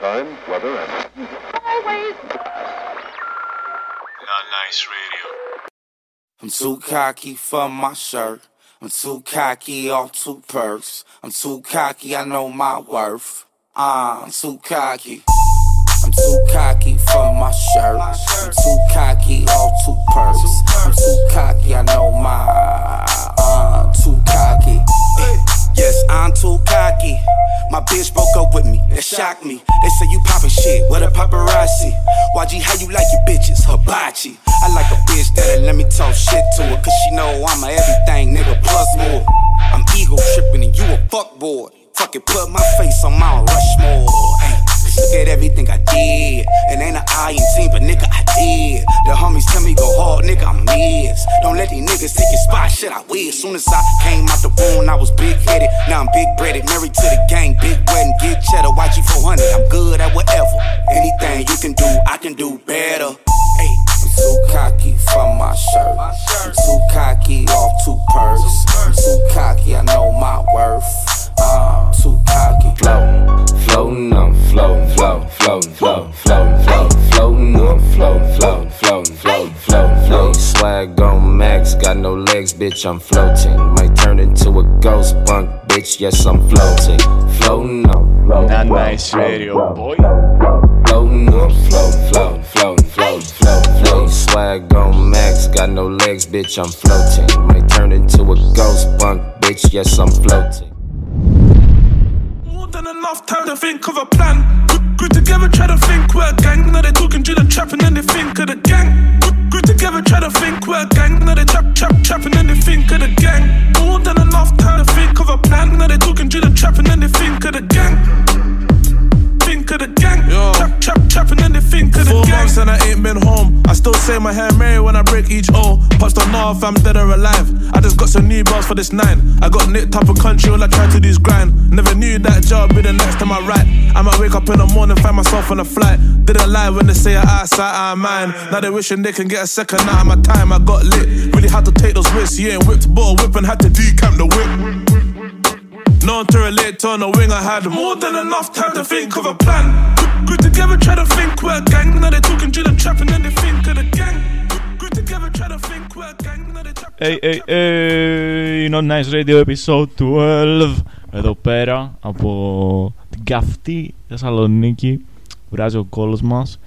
time, weather, and Always. Not nice radio. I'm too cocky for my shirt. I'm too cocky off two perks. I'm too cocky, I know my worth. Uh, I'm too cocky. I'm too cocky for my shirt. I'm too cocky off two perks. I'm too cocky, I know my. Uh, too cocky. Yes, I'm too cocky. My bitch broke up with me, that shocked me. They say you poppin' shit, what a paparazzi. YG, how you like your bitches? Hibachi. I like a bitch that'll let me talk shit to her, cause she know I'm a everything nigga plus more. I'm ego trippin' and you a fuckboy. Fucking put my face on Mount Rushmore. Cause look at everything I did. It ain't an I in team, but nigga, I did. The homies tell me go hard, nigga, I'm miss. Don't let these niggas take your spot, shit, I will. Soon as I came out the womb, I was big headed. Now I'm big breaded, married to the gang, big wedding, get cheddar, YG 400. I'm good at whatever. Anything you can do, I can do better. Hey, I'm too cocky for my shirt. I'm too cocky off two perks. I'm too cocky, I know my worth. Uh, too cocky. flow, floating on, floating, flow, floating, flow, floating, flow, floating on, floating, flow, floating, flow, flow, flow. Swag on max, got no legs, bitch, I'm floating. Might turn into a ghost punk, bitch, yes, I'm floating. Floating on, floating, Not nice radio, boy. Floating on, floating, floating, floating, floating, floating, floating. Swag on max, got no legs, bitch, I'm floating. Might turn into a ghost punk, bitch, yes, I'm floating. More than enough time to think of a plan. Group together, try to think we're a gang. Now they talking drill and trap, and then they think of the gang. Group together, try to think we're a gang. Now they trap, trap, trap, and then they think of the gang. More than enough time to think of a plan. Now they talking drill and trap, and then they think of the gang. Of the gang. Trap, trap, trap, and then they think of the Four gang. months and I ain't been home. I still say my hair Mary when I break each O. Pops don't know if I'm dead or alive. I just got some new bars for this nine. I got nicked up a country, all I try to do is grind. Never knew that job be the next to my right. I might wake up in the morning, find myself on a flight. Didn't lie when they say I eyesight, I mine. Now they wishing they can get a second out of my time. I got lit. Really had to take those risks. You ain't whipped ball whip and had to decamp the whip. No one to relate to on the wing. I had more than enough time to think of a plan. Group, group together, try to think we're a gang. Now they talking drill and trap, and then they think of the gang. Group, group together, try to think we're a gang. Now they trap. Hey, hey, hey, Not Nice Radio episode 12 Εδώ πέρα από την καυτή Θεσσαλονίκη Βράζει ο κόλος μας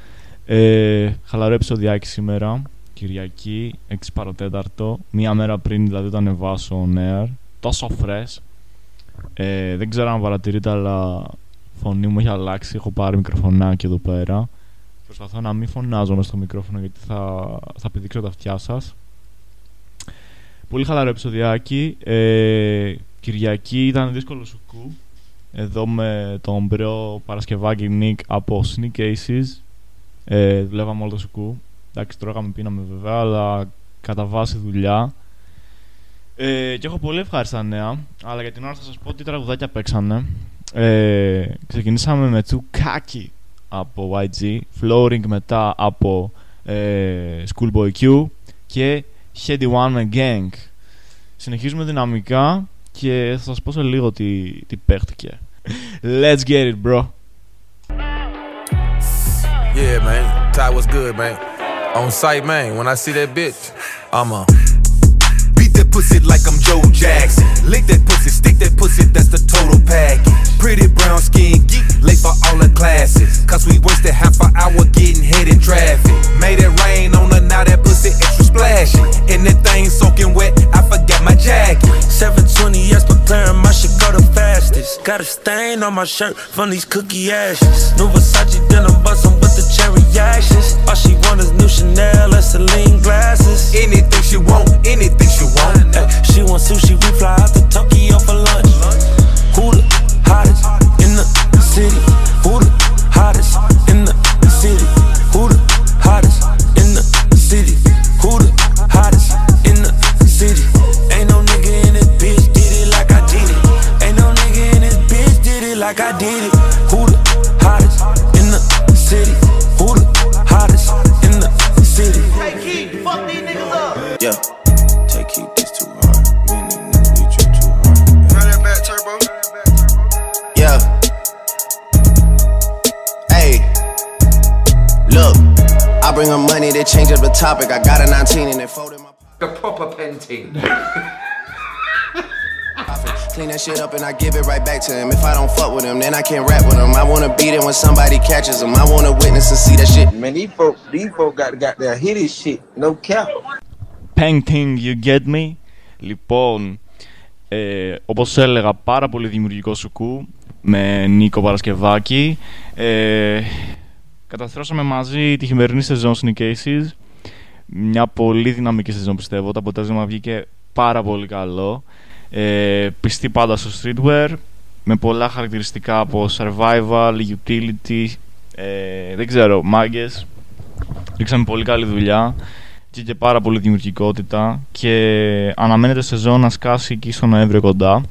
ε, Χαλαρό επεισοδιάκι σήμερα Κυριακή 6 παρατέταρτο Μία μέρα πριν δηλαδή το ανεβάσω on air Τόσο fresh ε, Δεν ξέρω αν παρατηρείτε αλλά Φωνή μου έχει αλλάξει Έχω πάρει μικροφωνάκι εδώ πέρα Προσπαθώ να μην φωνάζω μες στο μικρόφωνο Γιατί θα, θα πηδήξω τα αυτιά σας Πολύ χαλαρό επεισοδιάκι. Ε, Κυριακή ήταν δύσκολο σουκού. Εδώ με τον μπρό Παρασκευάκη Νίκ από Sneak Aces. Ε, δουλεύαμε όλο το σουκού. Εντάξει, τρώγαμε, πίναμε βέβαια, αλλά κατά βάση δουλειά. Ε, και έχω πολύ ευχάριστα νέα, αλλά για την ώρα θα σας πω τι τραγουδάκια παίξανε. Ε, ξεκινήσαμε με Tsukaki από YG, Flooring μετά από ε, Schoolboy Q και Heady One με Gang. Συνεχίζουμε δυναμικά και θα σας πω σε λίγο τι, τι παίχτηκε. Let's get it, bro. Yeah, man. Ty was good, man. On site, man. When I see that bitch, I'ma Beat that pussy like I'm Joe Jackson. Lick that pussy, stick that pussy, that's the total package. Pretty brown skin, geek, late for all the classes. Cause we wasted half an hour getting hit in traffic. Made it rain on her, now that pussy extra splashy. And thing soaking wet, I forgot my jacket. 720 yes, but my shit go the fastest. Got a stain on my shirt from these cookie ashes. New Versace denim bustin' with the cherry ashes. All she want is new Chanel and Celine glasses. Anything she want, anything she want. Ay, she want sushi, we fly out to Tokyo for lunch. Who the proper penting. Clean that shit up and I give it right back to him. If I don't fuck with him, then I can't rap with him. I wanna beat it when somebody catches him. I wanna witness and see that shit. Man, these folk, these folk got, got their hit his shit. No cap. Painting, you get me. Λοιπόν, ε, όπως έλεγα, πάρα πολύ δημιουργικό σουκού με Νίκο Παρασκευάκη. Ε, καταστρώσαμε μαζί τη χειμερινή σεζόν Sneak Μια πολύ δυναμική σεζόν πιστεύω. Το αποτέλεσμα βγήκε πάρα πολύ καλό. Ε, πιστή πάντα στο streetwear με πολλά χαρακτηριστικά από survival, utility, ε, δεν ξέρω, μάγκες. Ρίξαμε πολύ καλή δουλειά και, και πάρα πολύ δημιουργικότητα και αναμένεται σεζόν να σκάσει εκεί στο Νοέμβριο κοντά.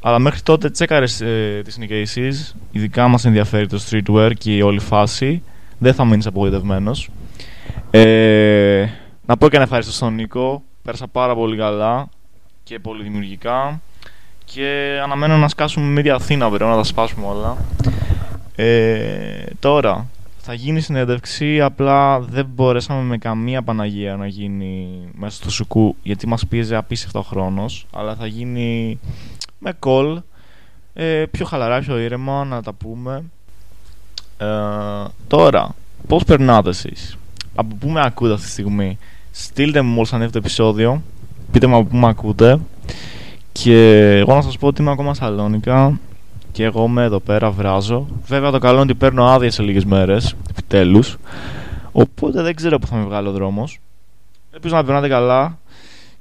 Αλλά μέχρι τότε τσέκαρες ε, τις Aces, ειδικά μας ενδιαφέρει το streetwear και η όλη φάση. Δεν θα μείνεις απογοητευμένος. Ε, να πω και ένα ευχαριστώ στον Νίκο. Πέρασα πάρα πολύ καλά και πολύ δημιουργικά. Και αναμένω να σκάσουμε με τη Αθήνα αύριο, να τα σπάσουμε όλα. Ε, τώρα, θα γίνει συνέντευξη, απλά δεν μπορέσαμε με καμία Παναγία να γίνει μέσα στο σουκού, γιατί μας πίεζε απίστευτο χρόνος, αλλά θα γίνει με call, ε, πιο χαλαρά, πιο ήρεμα, να τα πούμε. Ε, τώρα, πώς περνάτε εσείς, από πού με ακούτε αυτή τη στιγμή, στείλτε μου μόλις ανέβει το επεισόδιο, πείτε μου από πού με ακούτε και εγώ να σας πω ότι είμαι ακόμα Σαλόνικα και εγώ είμαι εδώ πέρα, βράζω. Βέβαια το καλό είναι ότι παίρνω άδεια σε λίγες μέρες, επιτέλους. Οπότε δεν ξέρω που θα με βγάλει ο δρόμος. Ελπίζω να περνάτε καλά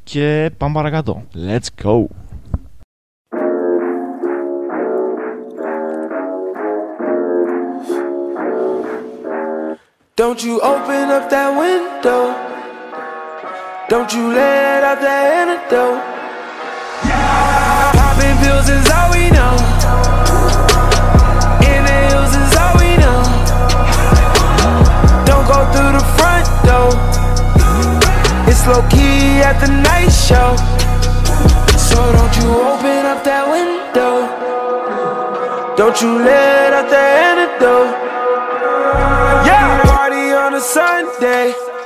και πάμε παρακάτω. Let's go! Don't you open up that window. Don't you let out that antidote. Yeah. Popping pills is all we know. Inhales is all we know. Don't go through the front door. It's low key at the night show. So don't you open up that window. Don't you let out the antidote. Yeah, a Sunday.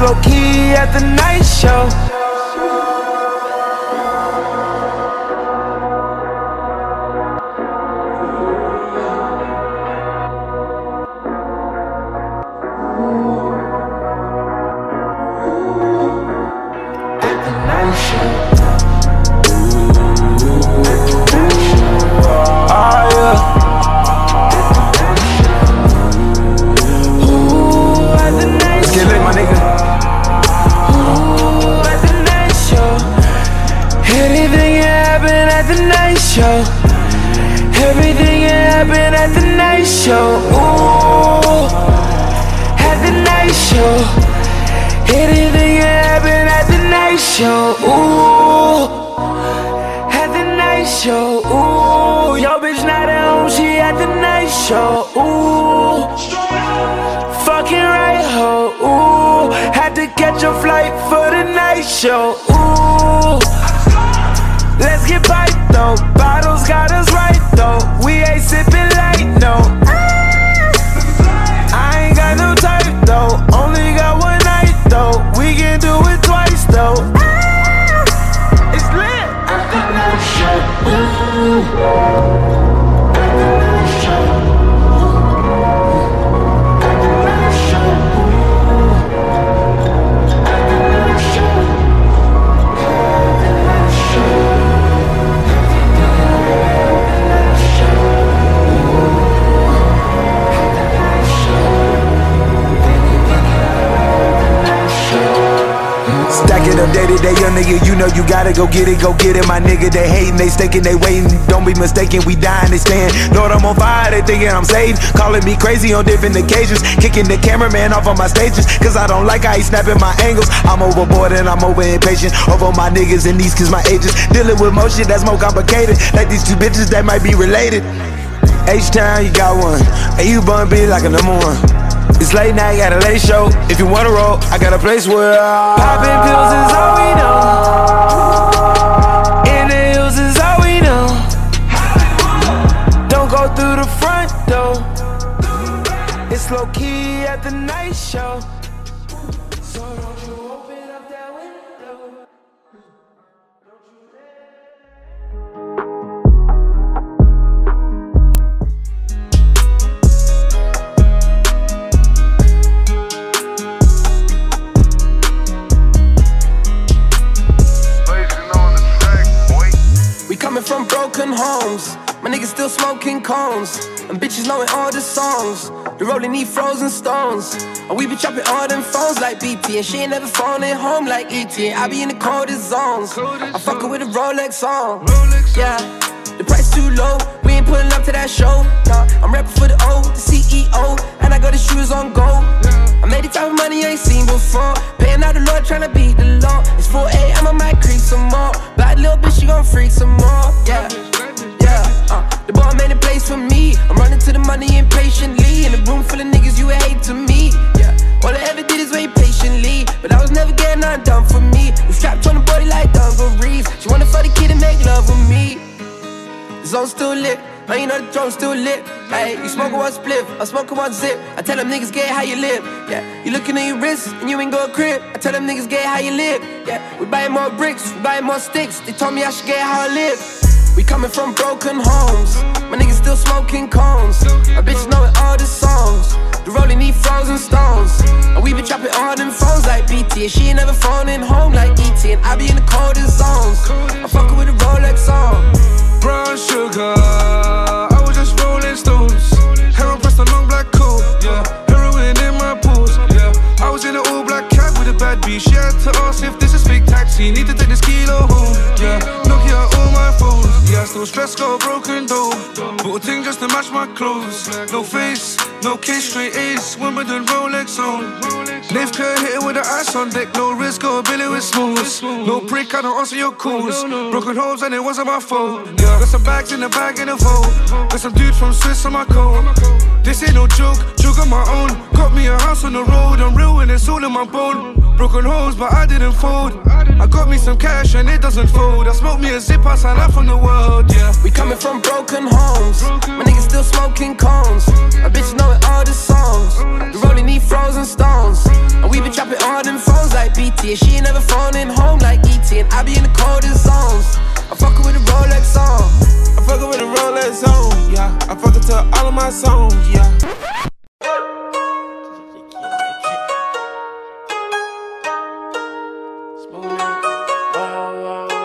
Low key at the night show. Show. Ooh, gotta go get it, go get it. My nigga, they hating, they staking, they waiting. Don't be mistaken, we dying, they staying. Lord, I'm on fire, they thinking I'm saved. Calling me crazy on different occasions. Kicking the cameraman off on my stages. Cause I don't like how he snapping my angles. I'm overboard and I'm over impatient. Over my niggas and these cause my ages. Dealing with more shit that's more complicated. Like these two bitches that might be related. H-Town, you got one. And you bun be like a number one. It's late night, got a late show. If you wanna roll, I got a place where Popping pills is all we know. In the hills is all we know. Don't go through the front door. It's low key broken homes. My niggas still smoking cones. And bitches knowing all the songs. The rolling need frozen stones. And we be chopping all them phones like BT. And she ain't never phoning home like ET. I be in the coldest zones. I fucking with a Rolex on. Yeah. The price too low, we ain't pulling up to that show. Nah, I'm rapping for the O, the CEO, and I got the shoes on gold. I made the type of money I ain't seen before. Paying out the Lord, tryna beat the law. It's 4 a.m., I might creep some more. Bad little bitch, she gon' freak some more. Yeah, yeah. Uh, the boy made a place for me. I'm running to the money impatiently. In a room full of niggas, you hate to me. Yeah, all I ever did is wait patiently. But I was never getting nothing done for me. We strapped on the body like dungarees. She wanna fuck the kid and make love with me. Zone still lit. Man, you know the drum still lit. Hey, you smoking one spliff, I'm smoking one zip. I tell them niggas get how you live. Yeah, you looking at your wrist and you ain't go crib. I tell them niggas get how you live. Yeah, we buying more bricks, we buying more sticks. They told me I should get how I live. We coming from broken homes. My niggas still smoking cones. My bitches knowing all the songs. The rolling need frozen stones. And we been chopping all them phones like BT. And she ain't never phoning home like ET. And I be in the coldest zones. I'm fucking with a Rolex on. Brown sugar, I was just rolling stones. Heroin pressed a long black coat, yeah. Heroin in my pools, yeah. I was in an all black cab with a bad bitch. She had to ask if this is fake taxi. Need to take this kilo home, yeah. Nokia all my phones, yeah. Still stressed, got a broken door. Bought a thing just to match my clothes. No face, no case, straight A's. Wimbledon Rolex on. Nave Kerr hit it with the ice on deck. No risk, got a billy with smooths. No prick, I don't answer your calls. Broken homes and it wasn't my fault. Yeah. Got some bags in the bag in the vault. Got some dudes from Swiss on my coat. This ain't no joke, joke on my own. Got me a house on the road, I'm real and it's all in my bone. Broken homes, but I didn't fold. I got me some cash and it doesn't fold. I smoked me a zip, I signed out from the world, yeah. We coming from broken homes. My niggas still smoking cones. My bitch knowing all the songs. The rolling need frozen stones. And we been chopping all them phones like BT. And she ain't never phoning home like ET. And I be in the coldest zones. I'm fucking with a Rolex on. I fuckin' with a Rolex on, yeah. I fuckin' to all of my songs, yeah.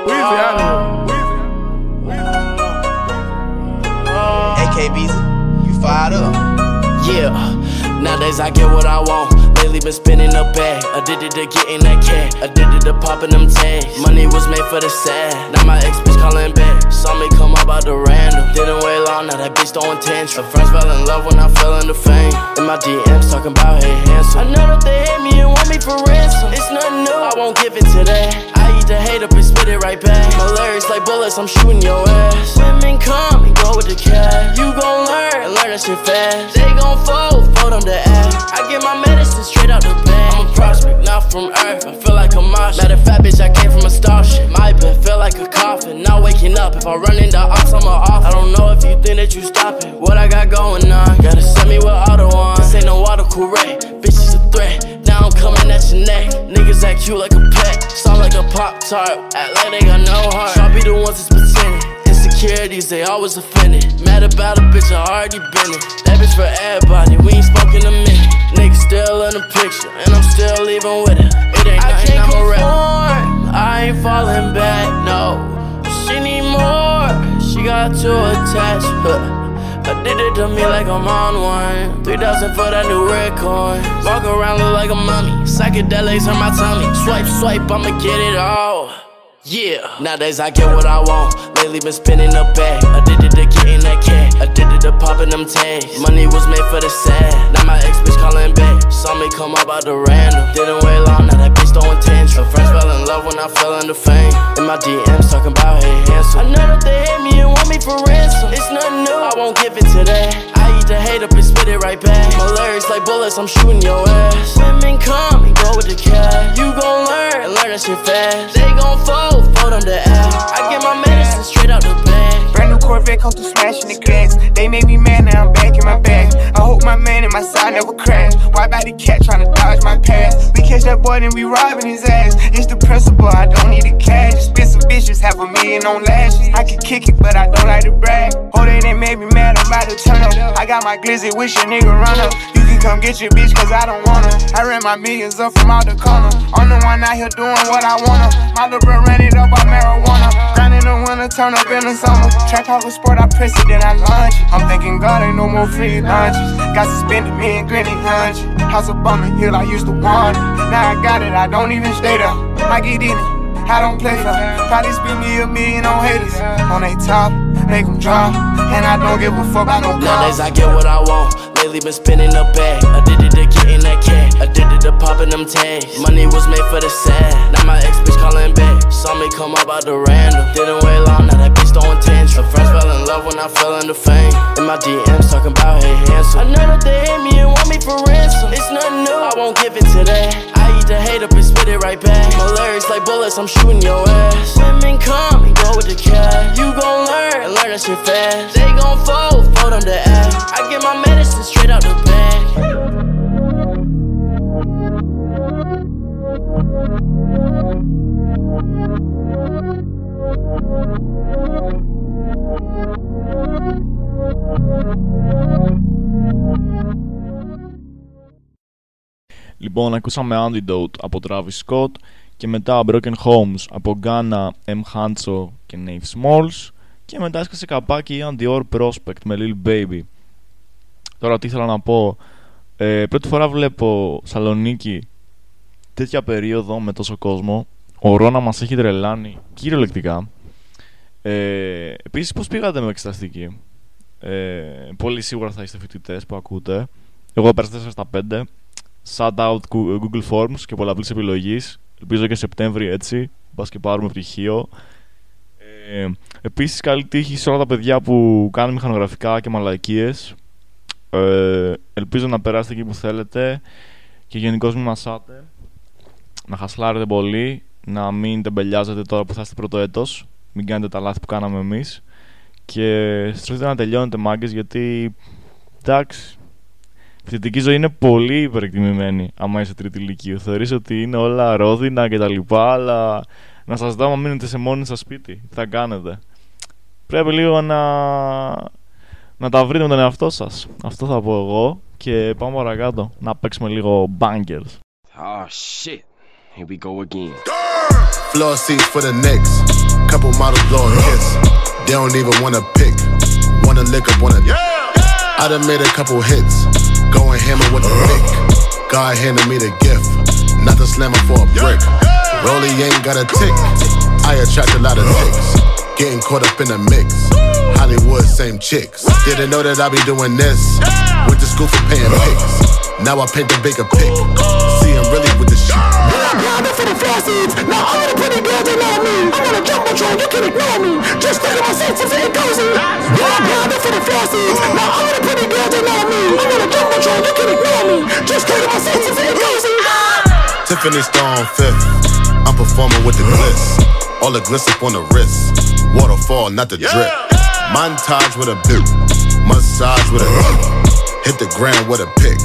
Weezy, I know. AKBZ, you fired up. Yeah, nowadays I get what I want. Lately been spinning a bag. Addicted to getting that cash. Addicted to popping them tags. Money was made for the sad. Now my ex bitch calling back. Saw me come up out the random. Didn't wait long, now that bitch throwing tension. Her friends fell in love when I fell into fame. In my DMs talking about hey handsome. I know that they hate me and want me for ransom. It's nothing new, I won't give it to that. I eat the hate up and spit it right back. My lyrics like bullets, I'm shooting your ass. Women come and go with the cash. You gon' learn and learn that shit fast. They gon' fold, from earth. I feel like a Martian. Matter of fact, bitch, I came from a starship. My bed feel like a coffin. Not waking up. If I run into ops, I'm a off. I don't know if you think that you stop it. What I got going on? Gotta send me with auto on. This ain't no autocorrect. Bitch it's a threat. Now I'm coming at your neck. Niggas act cute like a pet. Sound like a pop tart. Act like they got no heart. Try be the ones that's pretending. Insecurities, they always offended. Mad about a bitch, I already been it. That bitch for everybody, we ain't spoken a minute. Niggas still in the picture, and I'm still leaving with it. It ain't I nothing, I'm a rap. I ain't falling back, no. She need more, she got too attached. Huh. I did it to me like I'm on one. 3,000 for that new red coin. Walk around look like a mummy. Psychedelics on my tummy. Swipe, swipe, I'ma get it all. Yeah, nowadays I get what I want. Lately been spinning the bag. Addicted to getting that cat. Addicted to popping them tags. Money was made for the sad. Now my ex bitch calling back. Saw me come up out the random. Didn't wait long, now that bitch throwing tantrum. Her friends fell in love when I fell into fame. In my DMs talking about hey handsome. I know that they hate me and want me for ransom. It's nothing new, I won't give it to that. I the hate up and spit it right back. My lyrics like bullets, I'm shooting your ass. Women come and go with the cash. You gon' learn and learn that shit fast. They gon' fold, fold on the ass. I get my medicine straight out the bag. Brand new Corvette come through smashing the glass. They made me mad, now I'm back in my bag. My man and my side never crash. Why body cat tryna dodge my path? We catch that boy, then we robbing his ass. It's the principle, I don't need the cash. Spit some bitches, half a million on lashes. I can kick it, but I don't like to brag. Oh, they done made me mad, I'm about to turn up. I got my glizzy, wish a nigga run up. You can come get your bitch, cause I don't wanna. I ran my millions up from out the corner. I'm the one out here doing what I wanna. My little bro ran it up on marijuana. Grind in the winter, turn up in the summer. Track off a sport, I press it, then I launch it. I'm thinking God ain't no more free lunches. Got suspended, me and Granny hunch. House up on the hill, I used to want it. Now I got it, I don't even stay there. I get in it. I don't play for Probably spend me a million on haters On they top, make them drop And I don't give a fuck about no Nowadays I get what I want. Lately been spinning the bag. Addicted to getting that cat. To popping them tags. Money was made for the sad. Now my ex bitch calling back. Saw me come up out the random. Didn't wait long, now that bitch throwing tantrum. Her friends fell in love when I fell into fame. In my DMs talking about hey handsome. I know that they hate me and want me for ransom. It's nothing new, I won't give it to that. I eat the hate up and spit it right back. My lyrics like bullets, I'm shooting your ass. Women come and go with the cash. You gon' learn and learn that shit fast. They gon' fold, fold on the ass. I get my medicine straight out the bag. Λοιπόν, ακούσαμε Antidote από Travis Scott και μετά Broken Homes από Ghana, M. Hancho και Nave Smalls και μετά έσκασε καπάκι Ian Dior Prospect με Lil Baby. Τώρα τι ήθελα να πω. Ε, πρώτη φορά βλέπω Σαλονίκη τέτοια περίοδο με τόσο κόσμο. Ο Ρώνα μας έχει τρελάνει κυριολεκτικά. Ε, επίσης πώς πήγατε με εξεταστική; Ε, πολύ σίγουρα θα είστε φοιτητές που ακούτε. Εγώ πέρασα 4 στα 5. Shout out Google Forms και πολλαπλής επιλογής. Ελπίζω και Σεπτέμβρη έτσι. Μπας και πάρουμε πτυχίο. Ε, επίσης καλή τύχη σε όλα τα παιδιά που κάνουν μηχανογραφικά και μαλακίες. Ε, ελπίζω να περάσετε εκεί που θέλετε και γενικώς μην μασάτε. Να χασλάρετε πολύ. Να μην τεμπελιάζετε τώρα που θα είστε πρώτο έτος. Μην κάνετε τα λάθη που κάναμε εμείς. Και στρωθείτε να τελειώνετε μάγκες γιατί εντάξει η φοιτητική ζωή είναι πολύ υπερεκτιμημένη άμα είσαι τρίτη ηλικίου. Θεωρείς ότι είναι όλα ρόδινα και τα λοιπά, αλλά να σας δω άμα μείνετε σε μόνοι σας σπίτι. Τι θα κάνετε. Πρέπει λίγο να, να τα βρείτε με τον εαυτό σας. Αυτό θα πω εγώ και πάμε παρακάτω. Να παίξουμε λίγο bangers. Oh shit. Here we go again. Floor seats for the Knicks. Couple models blowing kiss. They don't even wanna pick. Wanna lick up, wanna. I done made a couple hits. Going hammer with the pick. God handed me the gift. Not the slammer for a brick. Rolly ain't got a tick. I attract a lot of ticks. Getting caught up in the mix. Hollywood, same chicks. Didn't know that I be doing this. Went to school for paying pics. Now I paint the bigger pic. See him really with the shit. Now for the faucets. Now all the pretty girls they know me. I'm gonna jump on you can ignore me. Just think of my senses and it goes in. Now for the faucets. Now all the pretty girls they know me. I'm gonna jump on you can ignore me. Just think of my senses and it goes in. Tiffany Star on fifth. I'm performing with the gliss. All the gliss up on the wrist. Waterfall, not the drip. Montage with a boot. Massage with a hook. Hit the ground with a pick.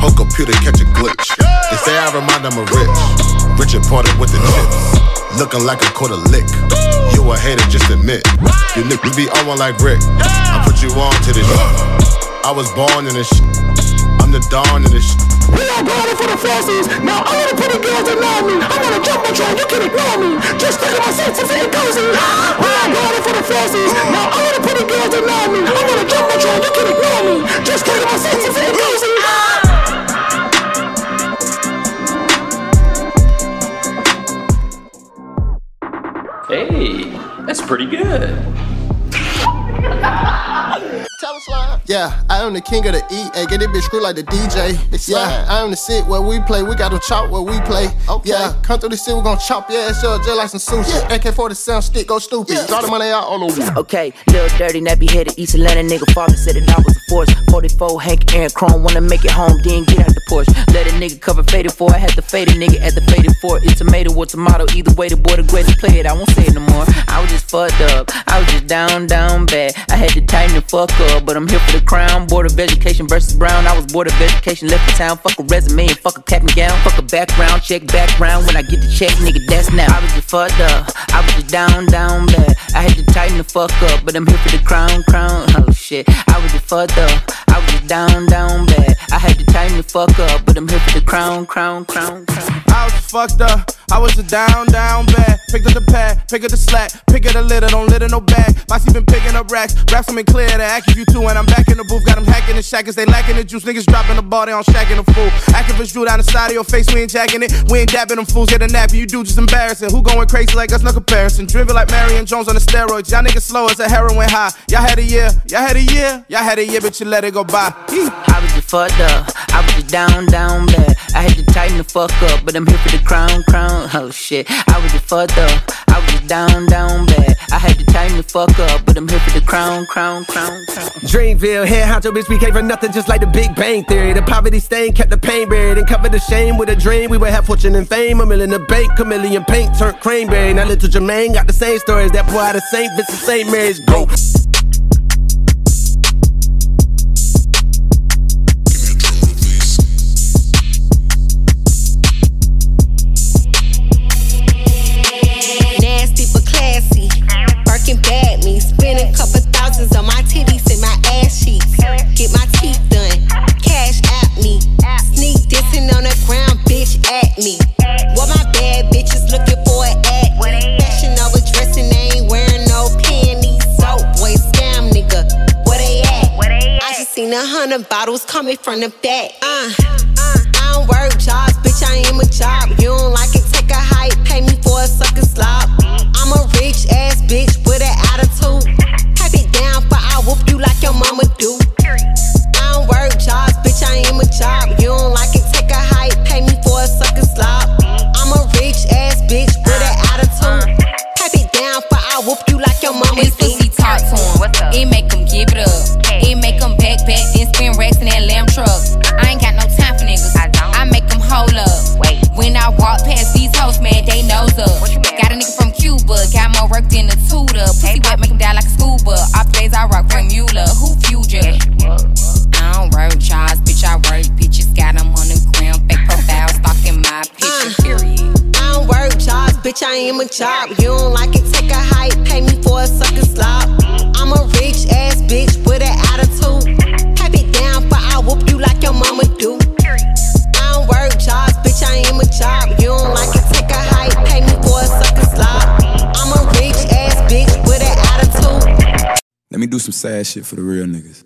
Whole computer catch a glitch. They say I remind them of Rich. Richard Porter with the chips. Looking like a quarter lick. You a hater, just admit. You niggas be on one like Rick. I put you on to this shit. I was born in this shit. I'm the dawn in this shit. We all going for the flossies. Now all the pretty girls that know me. I'm on a jumbotron, you can ignore me. Just think of my seats and it cozy. We all going for the flossies. Now all the pretty girls that know me. I'm on a jumbotron, you can ignore me. Just think of my seats and it cozy. Hey, that's pretty good. Tell us live. Yeah, I am the king of the E. Hey, get it bitch screw like the DJ. It's yeah, I am the sit where we play. We got to chop where we play. Okay. Yeah, come through the city, we gon' chop your ass up just like some sushi. Yeah. AK 47 stick, go stupid. Yeah. Draw the money out all over. Okay, little dirty, nappy headed East Atlanta nigga. Father said that I was a force. 44 Hank Aaron Chrome, wanna make it home, then get out the Porsche. Let a nigga cover faded for. I had to fade a nigga at the faded for. It's tomato or tomato. Either way, the boy the greatest play it. I won't say it no more. I was just fucked up. I was just down, down bad. I had to tighten the fuck up, but I'm here for the crown. Board of Education versus Brown. I was board of education, left the town. Fuck a resume and fuck a cap and gown. Fuck a background check, background. When I get the check, nigga, that's now. I was just fucked up. I was just down, down bad. I had to tighten the fuck up, but I'm here for the crown, crown. Oh shit. I was just fucked up. I was just down, down bad. I had to tighten the fuck up, but I'm here for the crown, crown, crown, crown. I was fucked up. I was a down, down bad. Picked up the pad, pick up the slack, pick up the litter, don't litter no bag. Bossy been picking up racks, raps them in clear to act if you two. And I'm back in the booth, got them hacking the shackers, they lacking the juice. Niggas dropping the ball, they on shacking the fool. Activists drew down the side of your face, we ain't jacking it. We ain't dabbing them fools, get a nap, you do just embarrassing. Who going crazy like us, no comparison. Driven like Marion Jones on the steroids. Y'all niggas slow as a heroin high. Y'all had a year, y'all had a year, y'all had a year, but you let it go by. I was just fucked up. I just down, down bad. I had to tighten the fuck up, but I'm here for the crown, crown. Oh shit. I was just fucked up. I was down, down bad. I had to tighten the fuck up, but I'm here for the crown, crown, crown, crown. Dreamville, head honcho bitch, we came for nothing just like the Big Bang Theory. The poverty stain kept the pain buried and covered the shame with a dream. We would have fortune and fame, a million in the bank, chameleon paint turned cranberry. Now little Jermaine got the same stories. that boy out of St. Vincent St. Mary's. Go. From the back. Job. You don't like it, take a hike, pay me for a sucker slop. I'm a rich ass bitch with an attitude. Pipe it down, but I whoop you like your mama do. I don't work jobs, bitch. I am a job. You don't like it, take a hike, pay me for a sucker slop. I'm a rich ass bitch with an attitude. Let me do some sad shit for the real niggas.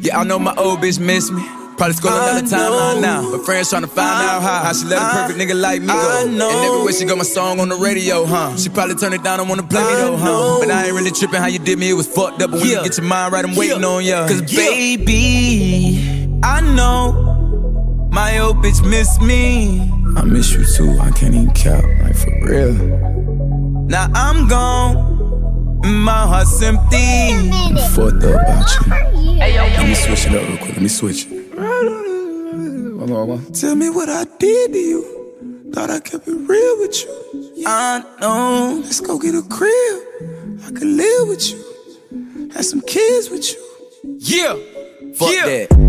Yeah, I know my old bitch miss me. Probably scroll another timeline now. But friends trying to find out how, how she let a perfect nigga like me go. And everywhere she got my song on the radio, huh? She probably turn it down and wanna play me though, huh? But I ain't really tripping how you did me, it was fucked up. But when you get your mind right, I'm waiting on ya. Cause baby, I know my old bitch miss me. I miss you too, I can't even count, like for real. Now I'm gone, my heart's empty. I'm fucked up about you. Let me switch it up real quick. Let me switch it. Hold on, hold on. Tell me what I did to you. Thought I kept it real with you. I know. Let's go get a crib. I could live with you. Have some kids with you. Yeah. Fuck that.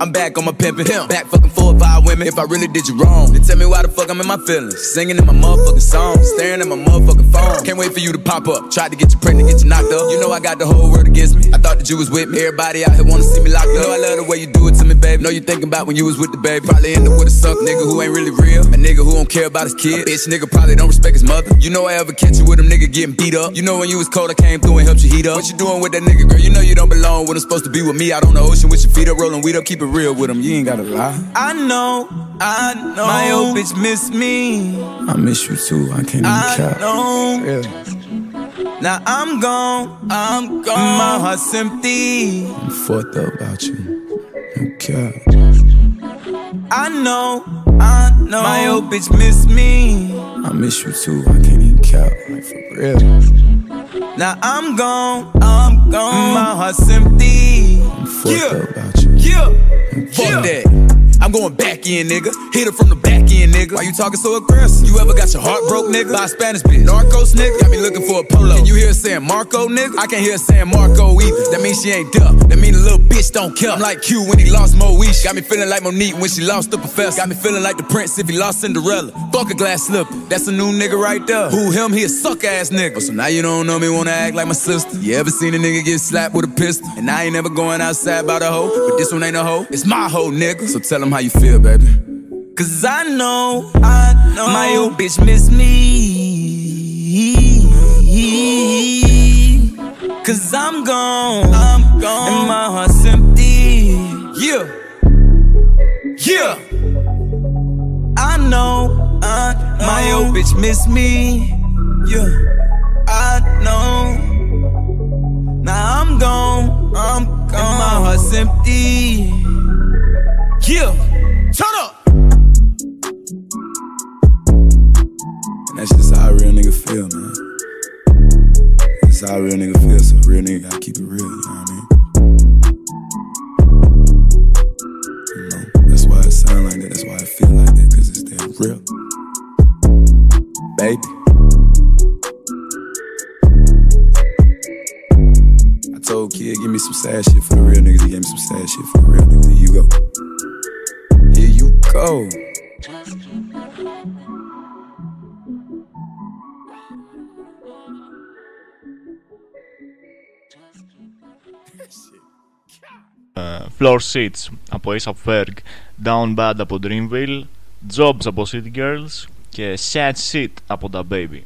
I'm back on my pimpin'. Back fucking four or five women. If I really did you wrong, then tell me why the fuck I'm in my feelings. Singing in my motherfucking song, staring at my motherfucking phone. Can't wait for you to pop up. Tried to get you pregnant, get you knocked up. You know I got the whole world against me. I thought that you was with me. Everybody out here wanna see me locked up. You know I love the way you do it to me, baby. Know you thinking about when you was with the baby. Probably end up with a suck nigga who ain't really real. A nigga who don't care about his kid. A bitch nigga probably don't respect his mother. You know I ever catch you with him nigga getting beat up. You know when you was cold, I came through and helped you heat up. What you doing with that nigga, girl? You know you don't belong when I'm supposed to be with me out on the ocean with your feet up, rolling weed up. Keep it real with him. You ain't gotta lie. I know, I know. My old bitch miss me. I miss you too. I can't even I count. know. Yeah. Now I'm gone, I'm gone. My heart's empty. I'm fucked up about you. No cap. I know, I know. My old bitch miss me. I miss you too. I can't even count. Like for real. Now I'm gone, I'm gone. My heart's empty. I'm fucked up you. Yeah, Fuck that. I'm going back in, nigga. Hit her from the back end, nigga. Why you talking so aggressive? You ever got your heart broke, nigga? By a Spanish bitch. Narcos, nigga. Got me looking for a polo. Can you hear her saying Marco, nigga? I can't hear her saying Marco either. That means she ain't duck. That mean the little bitch don't care. I'm like Q when he lost Moesha. Got me feeling like Monique when she lost the professor. Got me feeling like the prince if he lost Cinderella. Fuck a glass slipper. That's a new nigga right there. Who him? He a suck ass nigga. So now you don't know me, wanna act like my sister. You ever seen a nigga get slapped with a pistol? And I ain't never going outside by the hoe. But this one ain't a hoe. It's my hoe, nigga. So tell him how you feel, baby. Cause I know, I know. My old bitch miss me. Cause I'm gone, I'm gone. And my heart's empty. Yeah. Yeah. I know, I know. My old bitch miss me. Yeah. I know. Now I'm gone, I'm gone. And my heart's empty. Yeah. Turn up. And that's just how a real nigga feel, man. That's how a real nigga feel, so real nigga gotta keep it real, you know what I mean? You know, that's why it sound like that, that's why I feel like that, cause it's that real. Baby. I told kid, give me some sad shit for the real niggas, he gave me some sad shit for the real niggas. Here you go. Here you go. Ε, Floor Seats από A$AP Ferg, Down Bad από Dreamville, Jobs από City Girls και Sad Shit από Da Baby.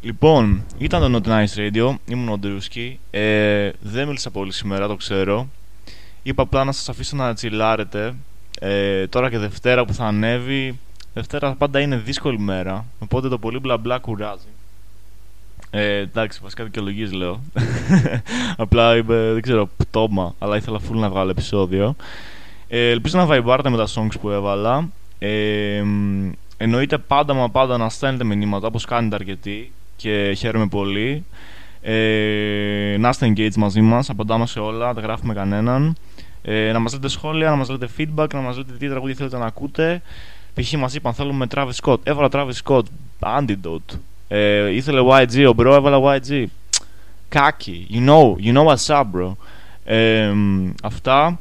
Λοιπόν, ήταν το Not Nice Radio, ήμουν ο Ντρούσκι, ε, δεν μίλησα πολύ σήμερα, το ξέρω. Είπα απλά να σας αφήσω να τσιλάρετε. Ε, τώρα και Δευτέρα που θα ανέβει, Δευτέρα πάντα είναι δύσκολη μέρα, οπότε το πολύ μπλα μπλα κουράζει. Ε, εντάξει, βασικά δικαιολογίες λέω. Απλά είμαι, δεν ξέρω, πτώμα, αλλά ήθελα full να βγάλω επεισόδιο. Ε, ελπίζω να βαϊμπάρετε με τα songs που έβαλα. Ε, μ, εννοείται πάντα μα πάντα να στέλνετε μηνύματα όπως κάνετε αρκετοί και χαίρομαι πολύ. Ε, να είστε engaged μαζί μας, απαντάμε σε όλα, δεν γράφουμε κανέναν. Ε, να μας λέτε σχόλια, να μας λέτε feedback, να μας λέτε τι τραγούδια θέλετε να ακούτε. Π.χ. μας είπαν θέλουμε Travis Scott. Έβαλα Travis Scott, Antidote. Ε, ήθελε YG ο bro, έβαλα YG. Κάκι, you know, you know what's up bro. Ε, μ, αυτά.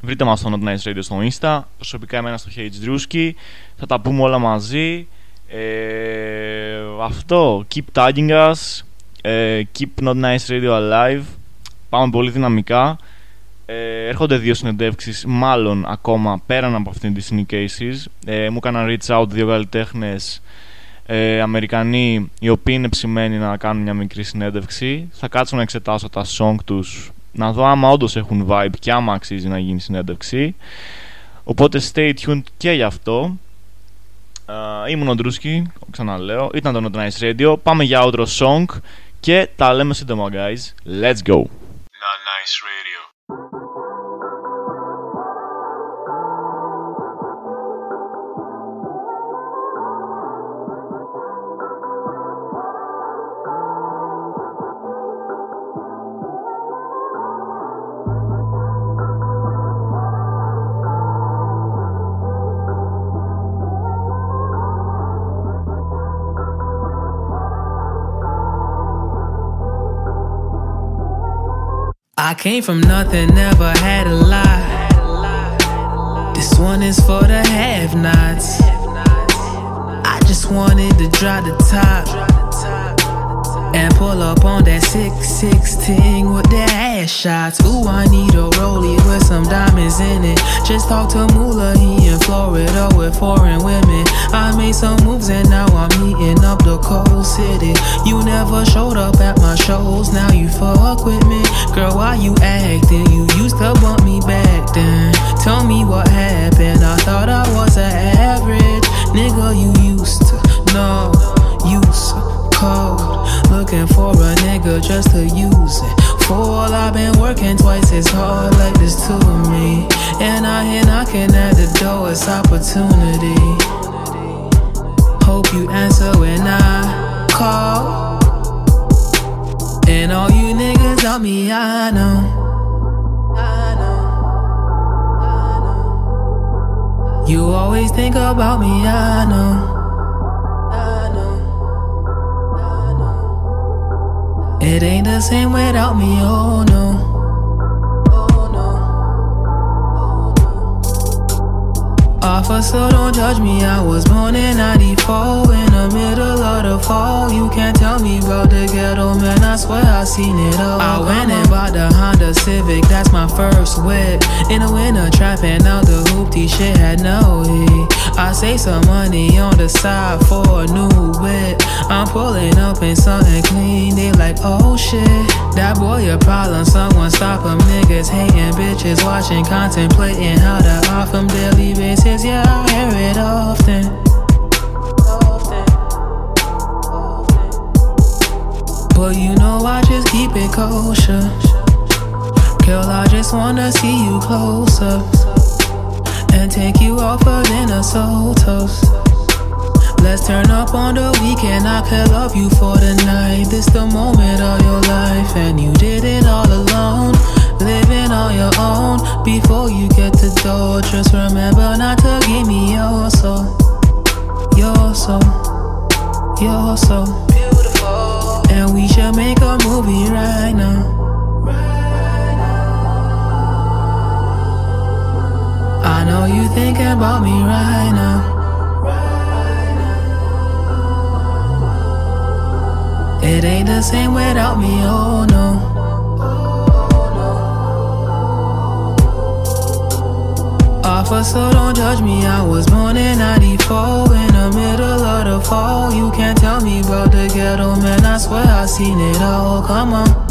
Βρείτε μας στο Not Nice Radio στο Insta. Προσωπικά εμένα στο H Drewski. Θα τα πούμε όλα μαζί. Ε, αυτό. Keep tagging us. Ε, keep Not Nice Radio alive. Πάμε πολύ δυναμικά. Ε, έρχονται δύο συνεντεύξεις, μάλλον ακόμα πέραν από αυτήν τη Sneak Ε, μου έκαναν reach out δύο καλλιτέχνες ε, Αμερικανοί, οι οποίοι είναι ψημένοι να κάνουν μια μικρή συνέντευξη. Θα κάτσω να εξετάσω τα song τους, να δω άμα όντως έχουν vibe και άμα αξίζει να γίνει συνέντευξη. Οπότε stay tuned και γι' αυτό. Ε, ήμουν ο Ντρούσκι, ξαναλέω. Ήταν το Not Nice Radio. Πάμε για outro song και τα λέμε σύντομα, guys. Let's go! Not nice radio. Came from nothing, never had a lot. This one is for the have nots. I just wanted to drop the top. And pull up on that 616 with that ass shots. Ooh, I need a rollie with some diamonds in it. Just talk to Moolah, he in Florida with foreign women. I made some moves and now I'm meeting up the cold city. You never showed up at my shows, now you fuck with me. Girl, why you acting? You used to bump me back then. Tell me what happened. I thought I was an average nigga you used to know. Use code. Looking for a nigga just to use it. For all I've been working twice as hard like this to me. And I hear knocking at the door, it's opportunity. Hope you answer when I call. And all you niggas on me, I know. You always think about me, I know. It ain't the same without me, oh no. Officer, don't judge me. I was born in 94 in the middle of the fall. You can't tell me about the ghetto, man. I swear I seen it all. I went and bought the Honda Civic, that's my first whip. In the winter, trapping out the hoopty shit had no heat. I save some money on the side for a new whip. I'm pulling up in something clean. They like, oh shit. That boy a problem, someone stop him. Niggas hating bitches, watching, contemplating how to off them daily basis. Yeah, I hear it often. But you know I just keep it kosher. Girl, I just wanna see you closer and take you off of dinner so toast. Let's turn up on the weekend. I could love you for the night. This the moment of your life, and you did it all alone. Living on your own before you get the door. Just remember not to give me your soul, your soul, your soul. And we should make a movie right now. I know you thinking about me right now. It ain't the same without me, oh no. Officer, don't judge me. I was born in 94 in the middle of the fall. You can't tell me about the ghetto, man. I swear I seen it all. Come on.